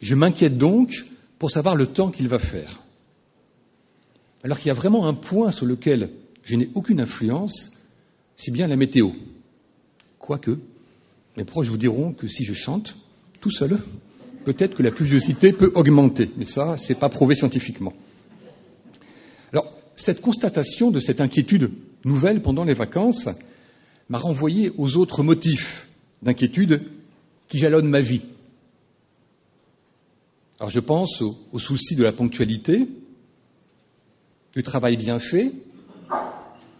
Je m'inquiète donc pour savoir le temps qu'il va faire. Alors qu'il y a vraiment un point sur lequel je n'ai aucune influence, c'est bien la météo. Quoique, mes proches vous diront que si je chante tout seul, peut-être que la pluviosité peut augmenter. Mais ça, c'est pas prouvé scientifiquement. Alors, cette constatation de cette inquiétude nouvelle pendant les vacances m'a renvoyé aux autres motifs d'inquiétude qui jalonnent ma vie. Alors, je pense au, souci de la ponctualité, du travail bien fait,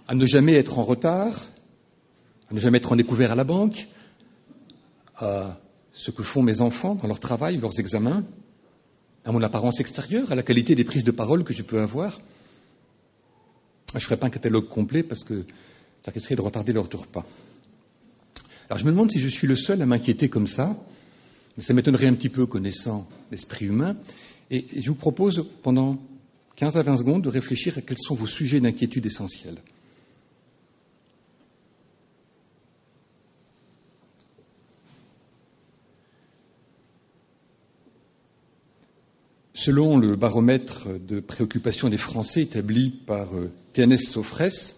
à ne jamais être en retard, à ne jamais être en découvert à la banque, à ce que font mes enfants dans leur travail, leurs examens, à mon apparence extérieure, à la qualité des prises de parole que je peux avoir. Je ne ferai pas un catalogue complet parce que ça risquerait de retarder l'heure de repas. Alors je me demande si je suis le seul à m'inquiéter comme ça, ça m'étonnerait un petit peu connaissant l'esprit humain. Et je vous propose pendant 15 à 20 secondes de réfléchir à quels sont vos sujets d'inquiétude essentiels. Selon le baromètre de préoccupation des Français établi par euh, TNS Sofres,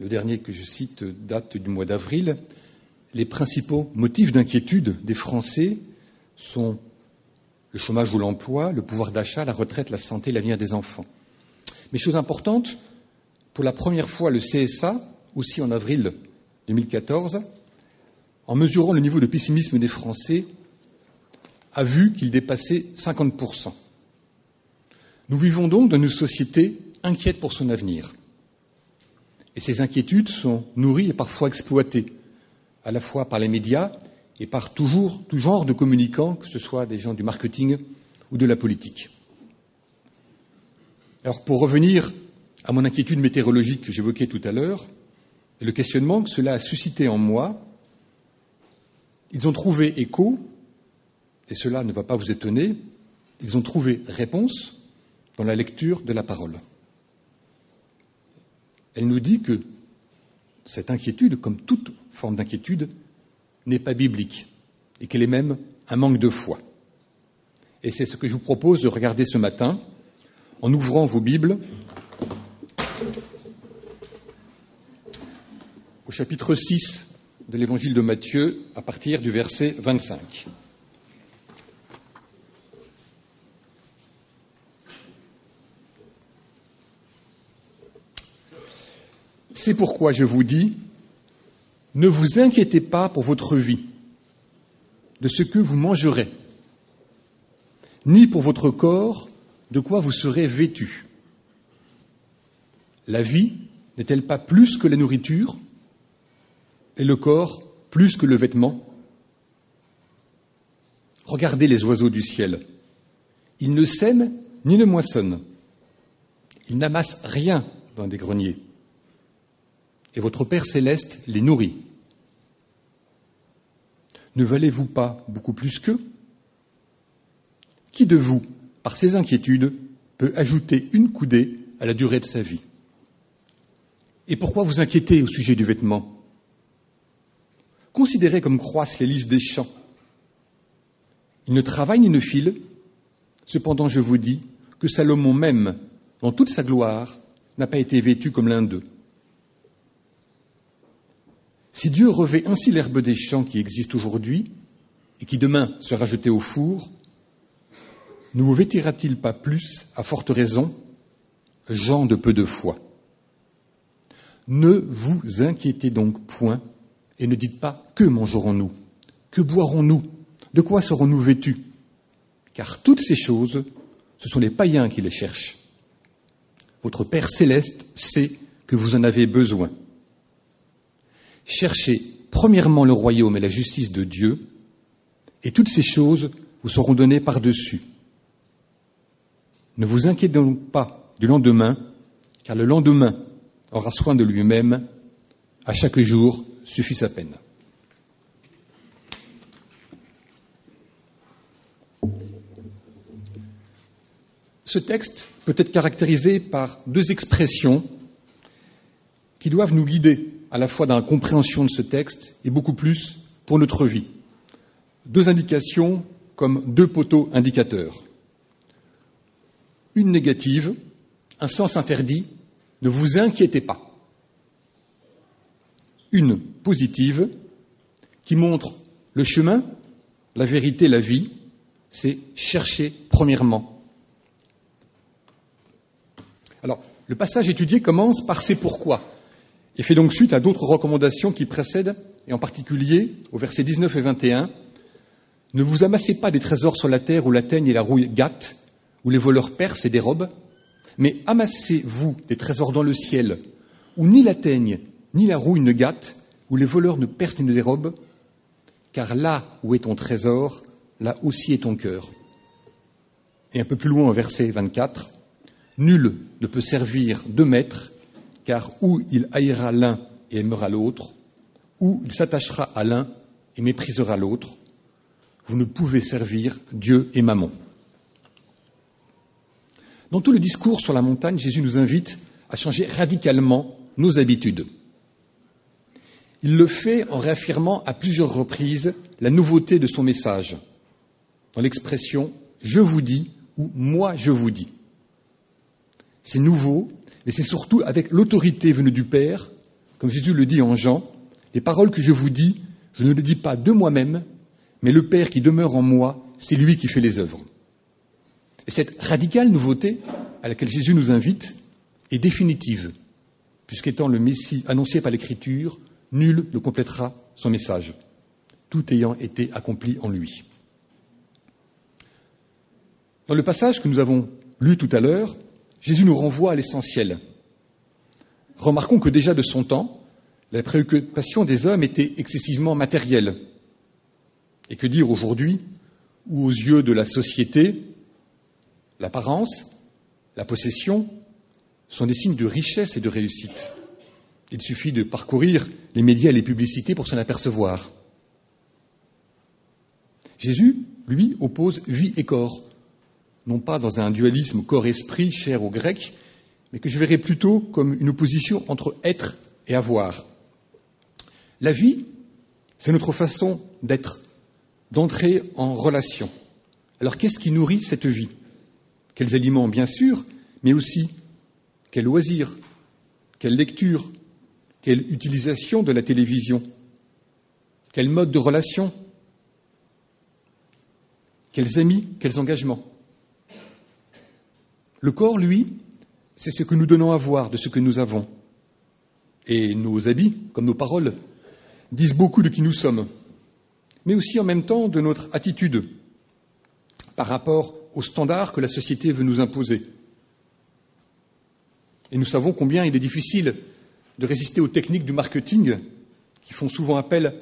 le dernier que je cite date du mois d'avril, les principaux motifs d'inquiétude des Français sont le chômage ou l'emploi, le pouvoir d'achat, la retraite, la santé, l'avenir des enfants. Mais chose importante, pour la première fois, le CSA, aussi en avril 2014, en mesurant le niveau de pessimisme des Français, a vu qu'il dépassait 50% nous vivons donc dans une société inquiète pour son avenir. Et ces inquiétudes sont nourries et parfois exploitées, à la fois par les médias et par toujours tout genre de communicants, que ce soit des gens du marketing ou de la politique. Alors pour revenir à mon inquiétude météorologique que j'évoquais tout à l'heure, et le questionnement que cela a suscité en moi, ils ont trouvé écho, et cela ne va pas vous étonner, ils ont trouvé réponse dans la lecture de la parole. Elle nous dit que cette inquiétude, comme toute forme d'inquiétude, n'est pas biblique et qu'elle est même un manque de foi. Et c'est ce que je vous propose de regarder ce matin en ouvrant vos Bibles au chapitre 6 de l'évangile de Matthieu à partir du verset 25. C'est pourquoi je vous dis, ne vous inquiétez pas pour votre vie, de ce que vous mangerez, ni pour votre corps, de quoi vous serez vêtu. La vie n'est-elle pas plus que la nourriture et le corps plus que le vêtement? Regardez les oiseaux du ciel. Ils ne sèment ni ne moissonnent. Ils n'amassent rien dans des greniers et votre Père céleste les nourrit. Ne valez-vous pas beaucoup plus qu'eux Qui de vous, par ses inquiétudes, peut ajouter une coudée à la durée de sa vie? Et pourquoi vous inquiétez au sujet du vêtement? Considérez comme croissent les lys des champs. Ils ne travaillent ni ne filent. Cependant, je vous dis que Salomon même, dans toute sa gloire, n'a pas été vêtu comme l'un d'eux. Si Dieu revêt ainsi l'herbe des champs qui existe aujourd'hui et qui demain sera jetée au four, ne vous vêtira-t-il pas plus, à forte raison, gens de peu de foi? Ne vous inquiétez donc point et ne dites pas que mangerons-nous? Que boirons-nous? De quoi serons-nous vêtus? Car toutes ces choses, ce sont les païens qui les cherchent. Votre Père céleste sait que vous en avez besoin. Cherchez premièrement le royaume et la justice de Dieu, et toutes ces choses vous seront données par-dessus. Ne vous inquiétez donc pas du lendemain, car le lendemain aura soin de lui-même. À chaque jour suffit sa peine. Ce texte peut être caractérisé par deux expressions qui doivent nous guider à la fois dans la compréhension de ce texte et beaucoup plus pour notre vie. Deux indications comme deux poteaux indicateurs. Une négative, un sens interdit, ne vous inquiétez pas. Une positive, qui montre le chemin, la vérité, la vie, c'est chercher premièrement. Alors, le passage étudié commence par c'est pourquoi et fait donc suite à d'autres recommandations qui précèdent, et en particulier au verset 19 et 21. Ne vous amassez pas des trésors sur la terre où la teigne et la rouille gâtent, où les voleurs percent et dérobent, mais amassez-vous des trésors dans le ciel, où ni la teigne ni la rouille ne gâtent, où les voleurs ne percent et ne dérobent, car là où est ton trésor, là aussi est ton cœur. Et un peu plus loin, au verset 24, Nul ne peut servir deux maîtres, car ou il haïra l'un et aimera l'autre, ou il s'attachera à l'un et méprisera l'autre. Vous ne pouvez servir Dieu et Maman. Dans tout le discours sur la montagne, Jésus nous invite à changer radicalement nos habitudes. Il le fait en réaffirmant à plusieurs reprises la nouveauté de son message, dans l'expression je vous dis ou moi je vous dis. C'est nouveau, mais c'est surtout avec l'autorité venue du Père, comme Jésus le dit en Jean, les paroles que je vous dis, je ne les dis pas de moi-même, mais le Père qui demeure en moi, c'est lui qui fait les œuvres. Et cette radicale nouveauté à laquelle Jésus nous invite est définitive, puisqu'étant le Messie annoncé par l'Écriture, nul ne complétera son message, tout ayant été accompli en lui. Dans le passage que nous avons lu tout à l'heure, Jésus nous renvoie à l'essentiel. Remarquons que déjà de son temps, la préoccupation des hommes était excessivement matérielle. Et que dire aujourd'hui, où aux yeux de la société, l'apparence, la possession sont des signes de richesse et de réussite. Il suffit de parcourir les médias et les publicités pour s'en apercevoir. Jésus, lui, oppose vie et corps, non pas dans un dualisme corps-esprit cher aux Grecs, mais que je verrais plutôt comme une opposition entre être et avoir. La vie, c'est notre façon d'être, d'entrer en relation. Alors qu'est-ce qui nourrit cette vie? Quels aliments, bien sûr, mais aussi quels loisirs, quelle lecture, quelle utilisation de la télévision Quel mode de relation Quels amis Quels engagements? Le corps, lui, c'est ce que nous donnons à voir de ce que nous avons. Et nos habits, comme nos paroles, disent beaucoup de qui nous sommes, mais aussi en même temps de notre attitude par rapport aux standards que la société veut nous imposer. Et nous savons combien il est difficile de résister aux techniques du marketing qui font souvent appel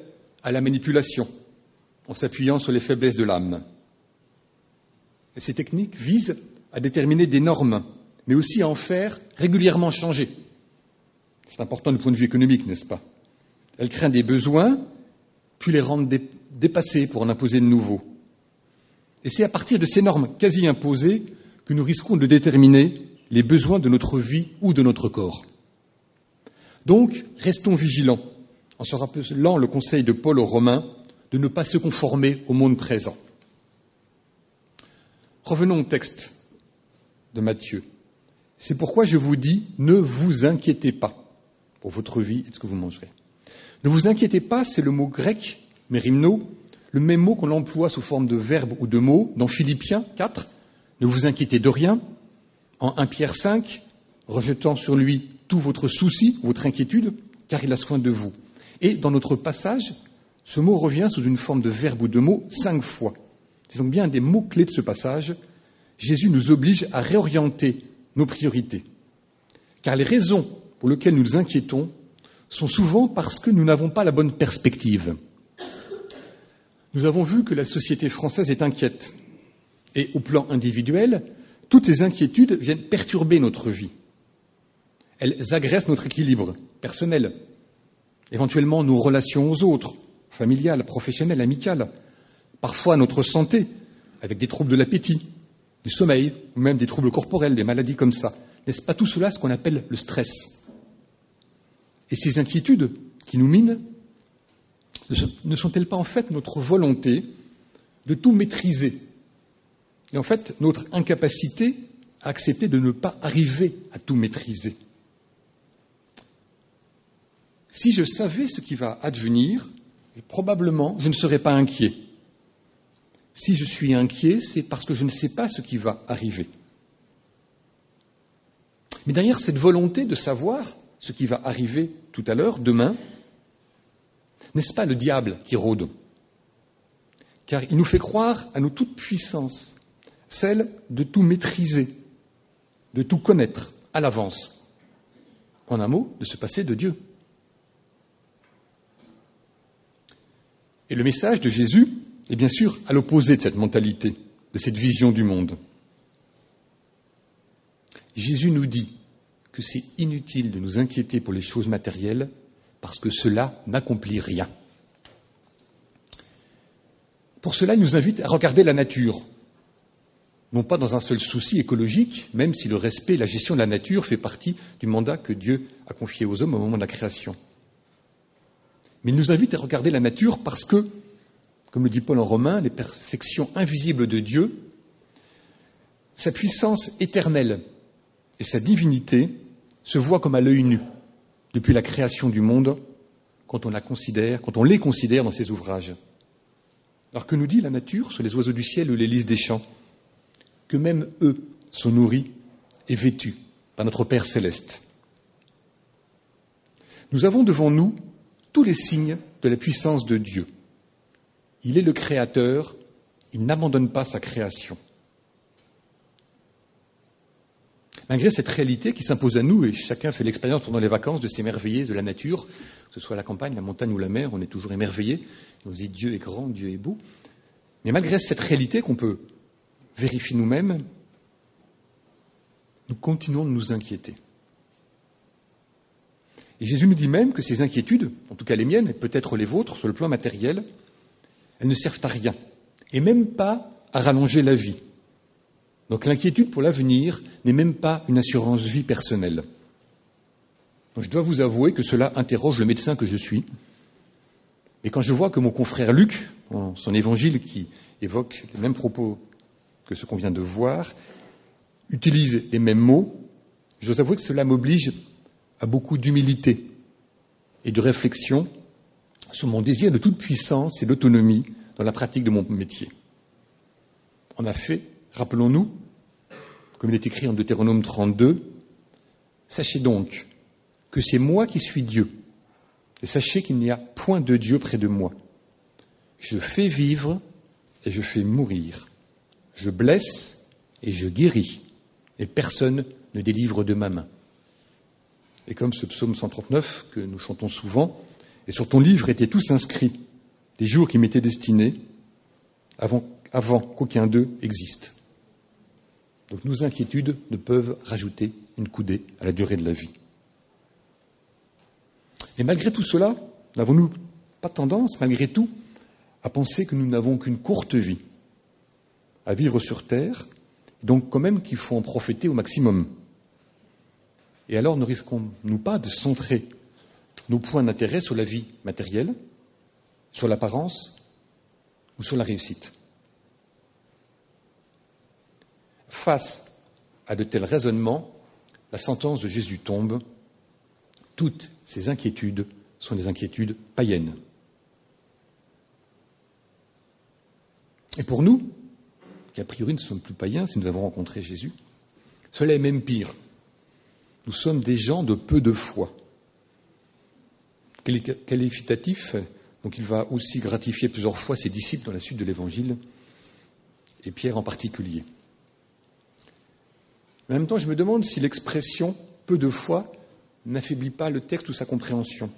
à la manipulation en s'appuyant sur les faiblesses de l'âme. Et ces techniques visent à déterminer des normes, mais aussi à en faire régulièrement changer. C'est important du point de vue économique, n'est-ce pas? Elles créent des besoins, puis les rendent dépassés pour en imposer de nouveaux. Et c'est à partir de ces normes quasi imposées que nous risquons de déterminer les besoins de notre vie ou de notre corps. Donc, restons vigilants, en se rappelant le conseil de Paul aux Romains de ne pas se conformer au monde présent. Revenons au texte de Matthieu. C'est pourquoi je vous dis, ne vous inquiétez pas pour votre vie et ce que vous mangerez. Ne vous inquiétez pas, c'est le mot grec, mérimno, le même mot qu'on emploie sous forme de verbe ou de mot dans Philippiens 4. Ne vous inquiétez de rien. En 1 Pierre 5, rejetant sur lui tout votre souci, votre inquiétude, car il a soin de vous. Et dans notre passage, ce mot revient sous une forme de verbe ou de mot cinq fois. C'est donc bien un des mots-clés de ce passage. Jésus nous oblige à réorienter nos priorités. Car les raisons pour lesquelles nous nous inquiétons sont souvent parce que nous n'avons pas la bonne perspective. Nous avons vu que la société française est inquiète. Et au plan individuel, toutes ces inquiétudes viennent perturber notre vie. Elles agressent notre équilibre personnel, éventuellement nos relations aux autres, familiales, professionnelles, amicales, parfois notre santé, avec des troubles de l'appétit, du sommeil, ou même des troubles corporels, des maladies comme ça. N'est-ce pas tout cela ce qu'on appelle le stress? Et ces inquiétudes qui nous minent, ne sont-elles pas en fait notre volonté de tout maîtriser? Et en fait, notre incapacité à accepter de ne pas arriver à tout maîtriser. Si je savais ce qui va advenir, probablement je ne serais pas inquiet. Si je suis inquiet, c'est parce que je ne sais pas ce qui va arriver. Mais derrière cette volonté de savoir ce qui va arriver tout à l'heure, demain, n'est-ce pas le diable qui rôde? Car il nous fait croire à nos toutes puissances, celle de tout maîtriser, de tout connaître à l'avance. En un mot, de se passer de Dieu. Et le message de Jésus est bien sûr à l'opposé de cette mentalité, de cette vision du monde. Jésus nous dit que c'est inutile de nous inquiéter pour les choses matérielles parce que cela n'accomplit rien. Pour cela, il nous invite à regarder la nature, non pas dans un seul souci écologique, même si le respect et la gestion de la nature fait partie du mandat que Dieu a confié aux hommes au moment de la création. Mais il nous invite à regarder la nature parce que, comme le dit Paul en Romain, les perfections invisibles de Dieu, sa puissance éternelle et sa divinité se voient comme à l'œil nu depuis la création du monde quand on la considère, quand on les considère dans ses ouvrages. Alors que nous dit la nature sur les oiseaux du ciel ou les lys des champs Que même eux sont nourris et vêtus par notre Père céleste. Nous avons devant nous tous les signes de la puissance de Dieu. Il est le Créateur, il n'abandonne pas sa création. Malgré cette réalité qui s'impose à nous, et chacun fait l'expérience pendant les vacances de s'émerveiller de la nature, que ce soit la campagne, la montagne ou la mer, on est toujours émerveillé, on se dit Dieu est grand, Dieu est beau. Mais malgré cette réalité qu'on peut vérifier nous-mêmes, nous continuons de nous inquiéter. Et Jésus nous dit même que ces inquiétudes, en tout cas les miennes et peut-être les vôtres sur le plan matériel, elles ne servent à rien, et même pas à rallonger la vie. Donc l'inquiétude pour l'avenir n'est même pas une assurance vie personnelle. Donc je dois vous avouer que cela interroge le médecin que je suis. Et quand je vois que mon confrère Luc, dans son évangile qui évoque les mêmes propos que ce qu'on vient de voir, utilise les mêmes mots, je dois avouer que cela m'oblige à beaucoup d'humilité et de réflexion sur mon désir de toute puissance et d'autonomie dans la pratique de mon métier. En fait, rappelons-nous, comme il est écrit en Deutéronome 32, Sachez donc que c'est moi qui suis Dieu, et sachez qu'il n'y a point de Dieu près de moi. Je fais vivre et je fais mourir. Je blesse et je guéris, et personne ne délivre de ma main. Et comme ce psaume 139 que nous chantons souvent, et sur ton livre étaient tous inscrits les jours qui m'étaient destinés avant, qu'aucun d'eux existe. Donc nos inquiétudes ne peuvent rajouter une coudée à la durée de la vie. Et malgré tout cela, n'avons-nous pas tendance, malgré tout, à penser que nous n'avons qu'une courte vie à vivre sur Terre, donc quand même qu'il faut en profiter au maximum? Et alors ne risquons-nous pas de centrer nos points d'intérêt sur la vie matérielle, sur l'apparence ou sur la réussite Face à de tels raisonnements, la sentence de Jésus tombe. Toutes ces inquiétudes sont des inquiétudes païennes. Et pour nous, qui a priori ne sommes plus païens si nous avons rencontré Jésus, cela est même pire. Nous sommes des gens de peu de foi. Qualificatif, donc il va aussi gratifier plusieurs fois ses disciples dans la suite de l'Évangile, et Pierre en particulier. en même temps, je me demande si l'expression peu de foi n'affaiblit pas le texte ou sa compréhension.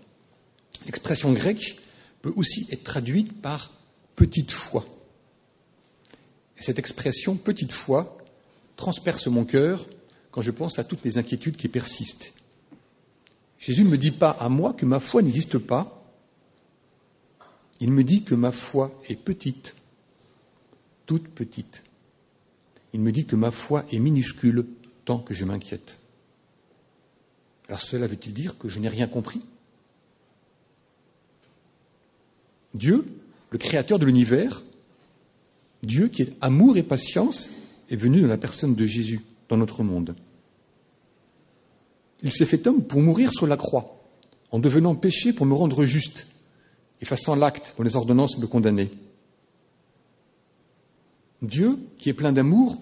L'expression grecque peut aussi être traduite par petite foi. Et cette expression petite foi transperce mon cœur quand je pense à toutes mes inquiétudes qui persistent. Jésus ne me dit pas à moi que ma foi n'existe pas, il me dit que ma foi est petite, toute petite. Il me dit que ma foi est minuscule tant que je m'inquiète. Alors cela veut-il dire que je n'ai rien compris? Dieu, le créateur de l'univers, Dieu qui est amour et patience est venu dans la personne de Jésus dans notre monde. Il s'est fait homme pour mourir sur la croix, en devenant péché pour me rendre juste, effaçant l'acte dont les ordonnances me condamnaient. Dieu, qui est plein d'amour,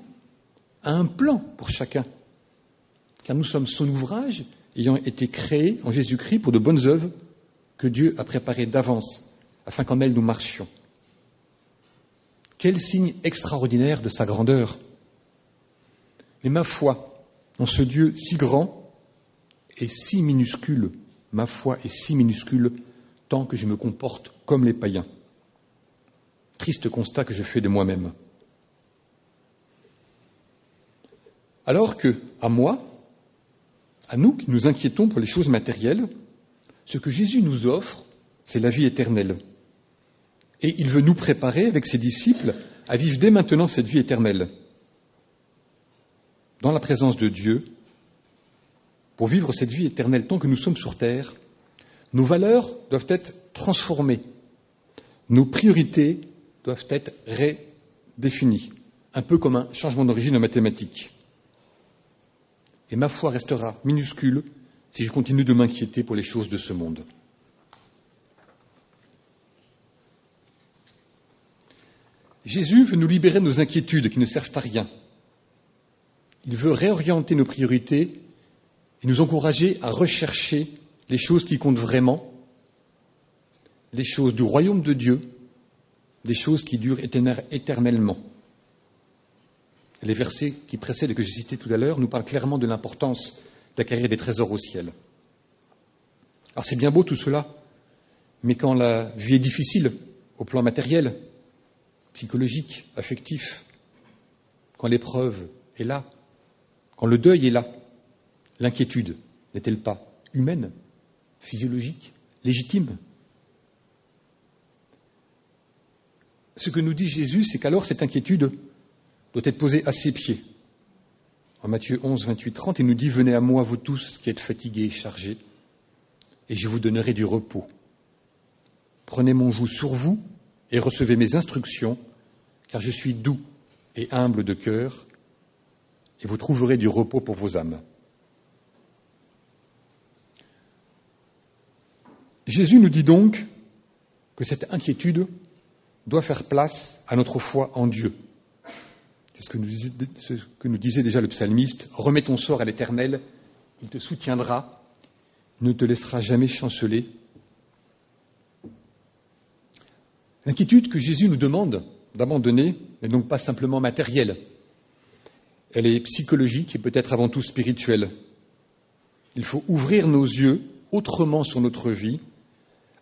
a un plan pour chacun, car nous sommes son ouvrage ayant été créés en Jésus-Christ pour de bonnes œuvres que Dieu a préparées d'avance afin qu'en elles nous marchions. Quel signe extraordinaire de sa grandeur. Mais ma foi en ce Dieu si grand est si minuscule, ma foi est si minuscule tant que je me comporte comme les païens. Triste constat que je fais de moi-même. Alors que, à moi, à nous qui nous inquiétons pour les choses matérielles, ce que Jésus nous offre, c'est la vie éternelle. Et il veut nous préparer, avec ses disciples, à vivre dès maintenant cette vie éternelle, dans la présence de Dieu, pour vivre cette vie éternelle tant que nous sommes sur terre. Nos valeurs doivent être transformées, nos priorités doivent être redéfinies, un peu comme un changement d'origine en mathématiques et ma foi restera minuscule si je continue de m'inquiéter pour les choses de ce monde. Jésus veut nous libérer de nos inquiétudes qui ne servent à rien. Il veut réorienter nos priorités et nous encourager à rechercher les choses qui comptent vraiment, les choses du royaume de Dieu, des choses qui durent éternellement. Les versets qui précèdent et que j'ai cités tout à l'heure nous parlent clairement de l'importance d'acquérir des trésors au ciel. Alors c'est bien beau tout cela, mais quand la vie est difficile au plan matériel, psychologique, affectif, quand l'épreuve est là, quand le deuil est là, l'inquiétude n'est-elle pas humaine, physiologique, légitime? Ce que nous dit Jésus, c'est qu'alors cette inquiétude doit être posé à ses pieds. En Matthieu 11, 28, 30, il nous dit Venez à moi, vous tous qui êtes fatigués et chargés, et je vous donnerai du repos. Prenez mon joug sur vous et recevez mes instructions, car je suis doux et humble de cœur, et vous trouverez du repos pour vos âmes. Jésus nous dit donc que cette inquiétude doit faire place à notre foi en Dieu. C'est ce, que nous disait, déjà le psalmiste. Remets ton sort à l'Éternel, il te soutiendra, ne te laissera jamais chanceler. L'inquiétude que Jésus nous demande d'abandonner n'est donc pas simplement matérielle. Elle est psychologique et peut-être avant tout spirituelle. Il faut ouvrir nos yeux autrement sur notre vie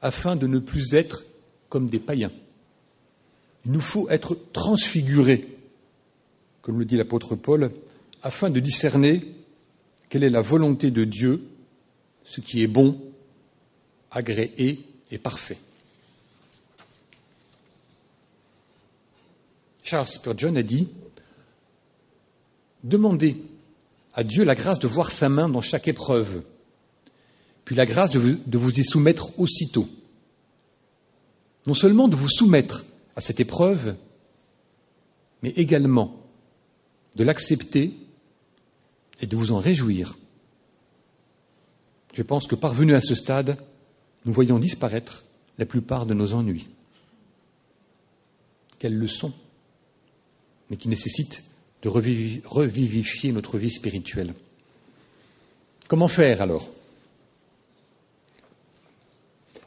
afin de ne plus être comme des païens. Il nous faut être transfigurés comme le dit l'apôtre Paul, afin de discerner quelle est la volonté de Dieu, ce qui est bon, agréé et parfait. Charles Spurgeon a dit Demandez à Dieu la grâce de voir sa main dans chaque épreuve, puis la grâce de vous, y soumettre aussitôt. Non seulement de vous soumettre à cette épreuve, mais également de l'accepter et de vous en réjouir. Je pense que parvenu à ce stade, nous voyons disparaître la plupart de nos ennuis. Quelles leçons, mais qui nécessitent de revivifier notre vie spirituelle. Comment faire alors?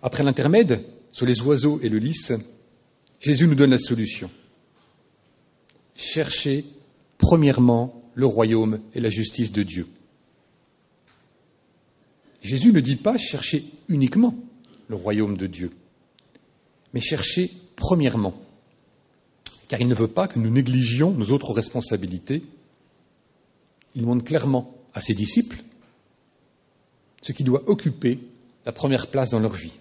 Après l'intermède sur les oiseaux et le lys, Jésus nous donne la solution. Cherchez premièrement le royaume et la justice de Dieu. Jésus ne dit pas chercher uniquement le royaume de Dieu, mais chercher premièrement, car il ne veut pas que nous négligions nos autres responsabilités. Il montre clairement à ses disciples ce qui doit occuper la première place dans leur vie.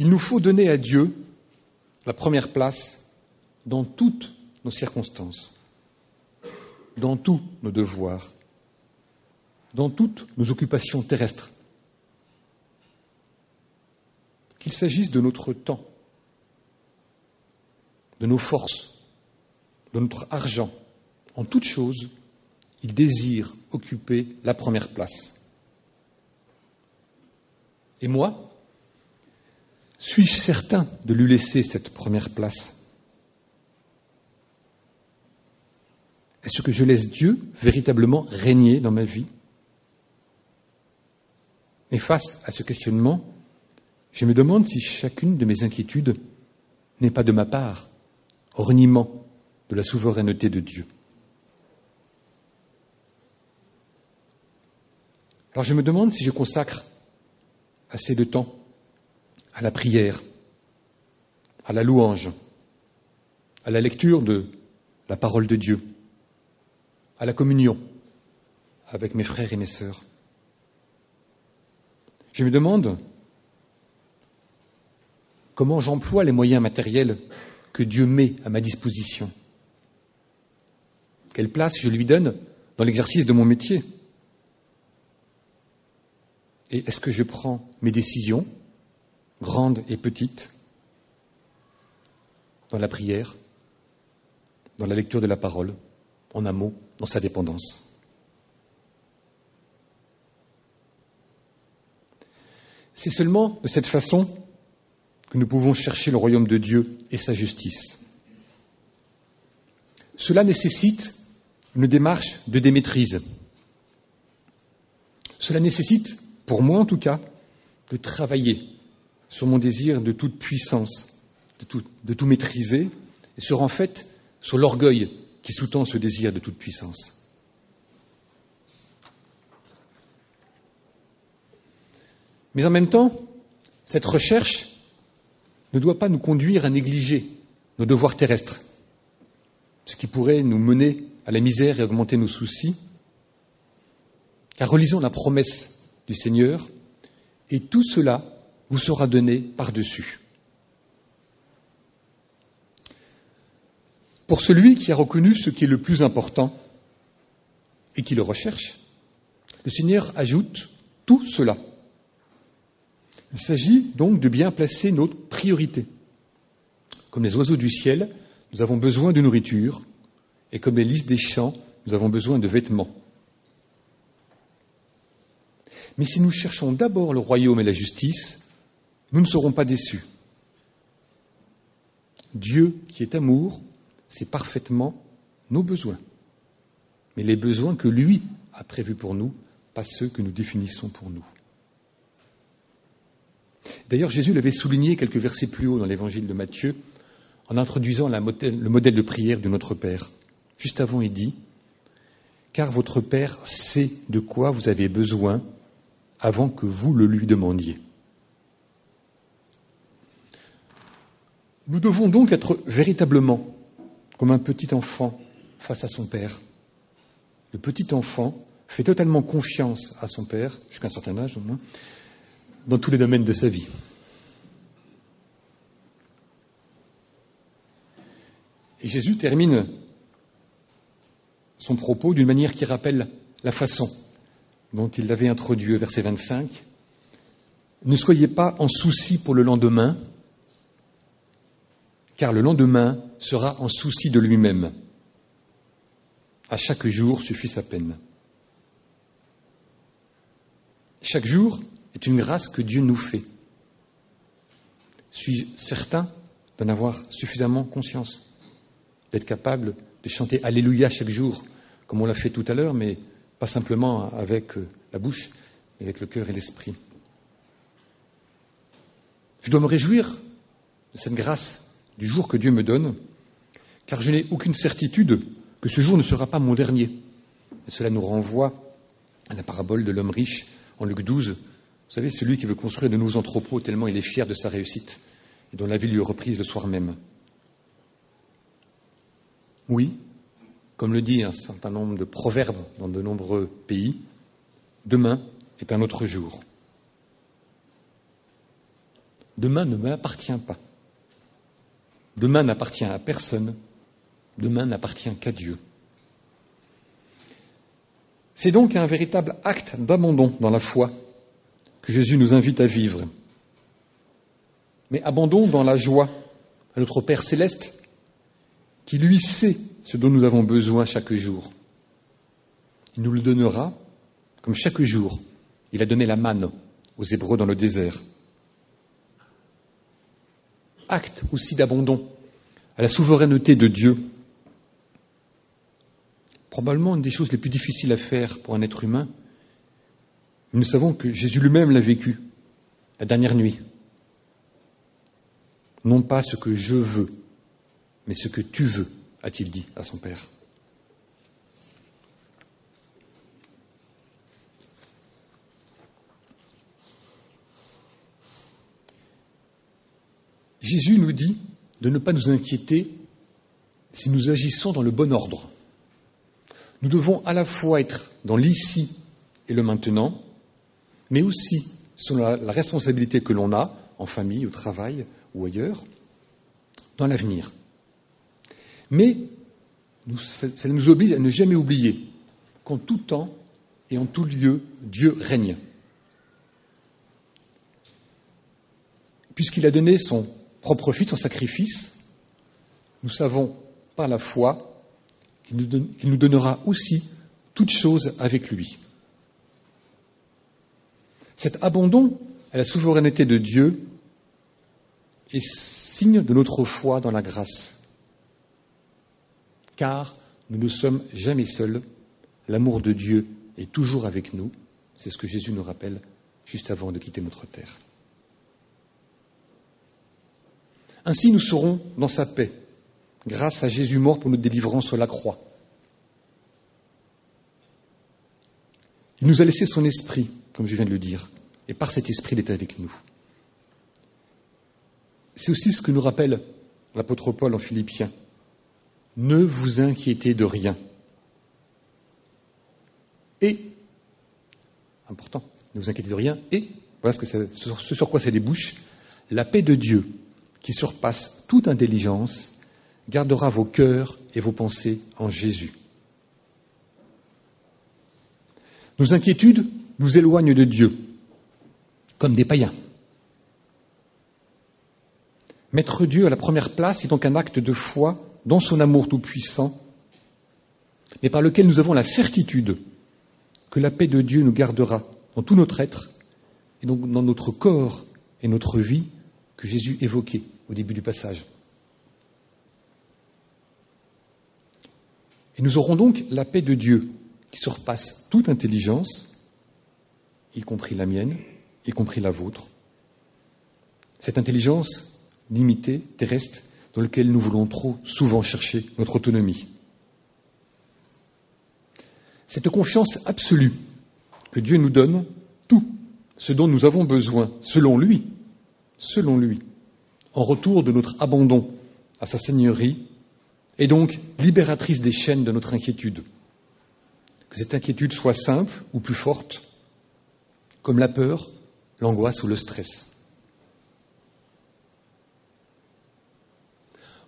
Il nous faut donner à Dieu la première place dans toutes nos circonstances, dans tous nos devoirs, dans toutes nos occupations terrestres. Qu'il s'agisse de notre temps de nos forces, de notre argent, en toute chose, il désire occuper la première place. Et moi, suis-je certain de lui laisser cette première place? Est-ce que je laisse Dieu véritablement régner dans ma vie? Et face à ce questionnement, je me demande si chacune de mes inquiétudes n'est pas de ma part reniement de la souveraineté de Dieu. Alors je me demande si je consacre assez de temps à la prière, à la louange, à la lecture de la parole de Dieu, à la communion avec mes frères et mes sœurs. Je me demande comment j'emploie les moyens matériels que Dieu met à ma disposition. Quelle place je lui donne dans l'exercice de mon métier? Et est-ce que je prends mes décisions, grandes et petites, dans la prière, dans la lecture de la parole, en un mot, dans sa dépendance C'est seulement de cette façon que nous pouvons chercher le royaume de Dieu et sa justice. Cela nécessite une démarche de démaîtrise. Cela nécessite, pour moi en tout cas, de travailler sur mon désir de toute puissance, de tout, maîtriser, et sur en fait sur l'orgueil qui sous-tend ce désir de toute puissance. Mais en même temps, cette recherche ne doit pas nous conduire à négliger nos devoirs terrestres, ce qui pourrait nous mener à la misère et augmenter nos soucis, car relisons la promesse du Seigneur, et tout cela vous sera donné par-dessus. Pour celui qui a reconnu ce qui est le plus important et qui le recherche, le Seigneur ajoute tout cela. Il s'agit donc de bien placer notre priorité. Comme les oiseaux du ciel, nous avons besoin de nourriture, et comme les lys des champs, nous avons besoin de vêtements. Mais si nous cherchons d'abord le royaume et la justice, nous ne serons pas déçus. Dieu, qui est amour, sait parfaitement nos besoins, mais les besoins que lui a prévus pour nous, pas ceux que nous définissons pour nous. D'ailleurs, Jésus l'avait souligné quelques versets plus haut dans l'évangile de Matthieu en introduisant le modèle de prière de notre Père. Juste avant, il dit Car votre Père sait de quoi vous avez besoin avant que vous le lui demandiez. Nous devons donc être véritablement comme un petit enfant face à son Père. Le petit enfant fait totalement confiance à son Père, jusqu'à un certain âge au moins, dans tous les domaines de sa vie. Et Jésus termine son propos d'une manière qui rappelle la façon dont il l'avait introduit au verset 25. Ne soyez pas en souci pour le lendemain, car le lendemain sera en souci de lui-même. À chaque jour suffit sa peine. Chaque jour est une grâce que Dieu nous fait. Suis-je certain d'en avoir suffisamment conscience, d'être capable de chanter Alléluia chaque jour, comme on l'a fait tout à l'heure, mais pas simplement avec euh, la bouche, mais avec le cœur et l'esprit? Je dois me réjouir de cette grâce du jour que Dieu me donne, car je n'ai aucune certitude que ce jour ne sera pas mon dernier. Et cela nous renvoie à la parabole de l'homme riche en Luc 12, vous savez, celui qui veut construire de nouveaux entrepôts tellement il est fier de sa réussite et dont la vie lui est reprise le soir même. Oui, comme le dit un certain nombre de proverbes dans de nombreux pays, demain est un autre jour. Demain ne m'appartient pas. Demain n'appartient à personne. Demain n'appartient qu'à Dieu. C'est donc un véritable acte d'abandon dans la foi que Jésus nous invite à vivre. Mais abandon dans la joie à notre Père céleste qui lui sait ce dont nous avons besoin chaque jour. Il nous le donnera comme chaque jour. Il a donné la manne aux Hébreux dans le désert. Acte aussi d'abandon à la souveraineté de Dieu. Probablement une des choses les plus difficiles à faire pour un être humain. Nous savons que Jésus lui-même l'a vécu la dernière nuit. Non pas ce que je veux, mais ce que tu veux, a-t-il dit à son Père. Jésus nous dit de ne pas nous inquiéter si nous agissons dans le bon ordre. Nous devons à la fois être dans l'ici et le maintenant, mais aussi sur la, responsabilité que l'on a en famille, au travail ou ailleurs, dans l'avenir. Mais ça nous oblige à ne jamais oublier qu'en tout temps et en tout lieu, Dieu règne. Puisqu'il a donné son propre Fils, son sacrifice, nous savons par la foi qu'il nous, donnera aussi toutes choses avec lui. Cet abandon à la souveraineté de Dieu est signe de notre foi dans la grâce car nous ne sommes jamais seuls. L'amour de Dieu est toujours avec nous. C'est ce que Jésus nous rappelle juste avant de quitter notre terre. Ainsi, nous serons dans sa paix, grâce à Jésus mort pour nous délivrer sur la croix. Il nous a laissé son esprit, comme je viens de le dire, et par cet esprit, il est avec nous. C'est aussi ce que nous rappelle l'apôtre Paul en Philippiens. Ne vous inquiétez de rien. Et, important, ne vous inquiétez de rien, et, voilà ce, ce sur quoi ça débouche, la paix de Dieu, qui surpasse toute intelligence, gardera vos cœurs et vos pensées en Jésus. Nos inquiétudes nous éloignent de Dieu, comme des païens. Mettre Dieu à la première place est donc un acte de foi dans son amour tout-puissant, mais par lequel nous avons la certitude que la paix de Dieu nous gardera dans tout notre être et donc dans notre corps et notre vie que Jésus évoquait au début du passage. Et nous aurons donc la paix de Dieu qui surpasse toute intelligence, y compris la mienne, y compris la vôtre. Cette intelligence limitée, terrestre, dans lequel nous voulons trop souvent chercher notre autonomie. Cette confiance absolue que Dieu nous donne, tout ce dont nous avons besoin, selon lui, selon lui, en retour de notre abandon à sa seigneurie, est donc libératrice des chaînes de notre inquiétude. Que cette inquiétude soit simple ou plus forte, comme la peur, l'angoisse ou le stress.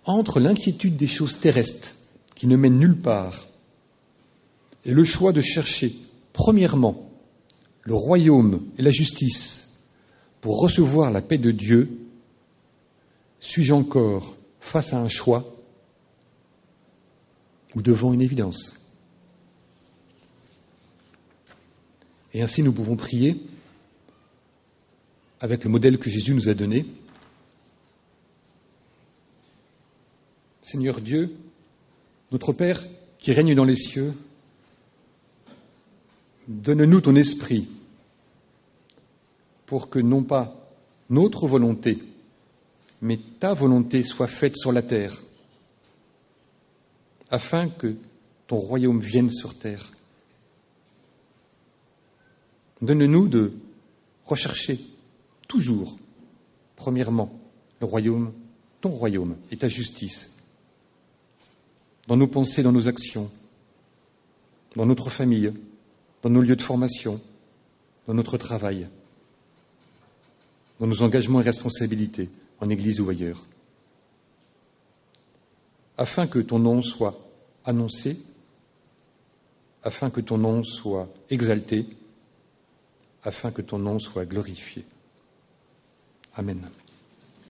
entre l'inquiétude des choses terrestres qui ne mènent nulle part et le choix de chercher, premièrement, le royaume et la justice pour recevoir la paix de Dieu, suis-je encore face à un choix ou devant une évidence Et ainsi nous pouvons prier avec le modèle que Jésus nous a donné, Seigneur Dieu, notre Père qui règne dans les cieux, donne-nous ton esprit pour que non pas notre volonté, mais ta volonté soit faite sur la terre, afin que ton royaume vienne sur terre. Donne-nous de rechercher toujours, premièrement, le royaume, ton royaume et ta justice, dans nos pensées, dans nos actions, dans notre famille, dans nos lieux de formation, dans notre travail, dans nos engagements et responsabilités, en Église ou ailleurs, afin que ton nom soit annoncé, afin que ton nom soit exalté, afin que ton nom soit glorifié. Amen.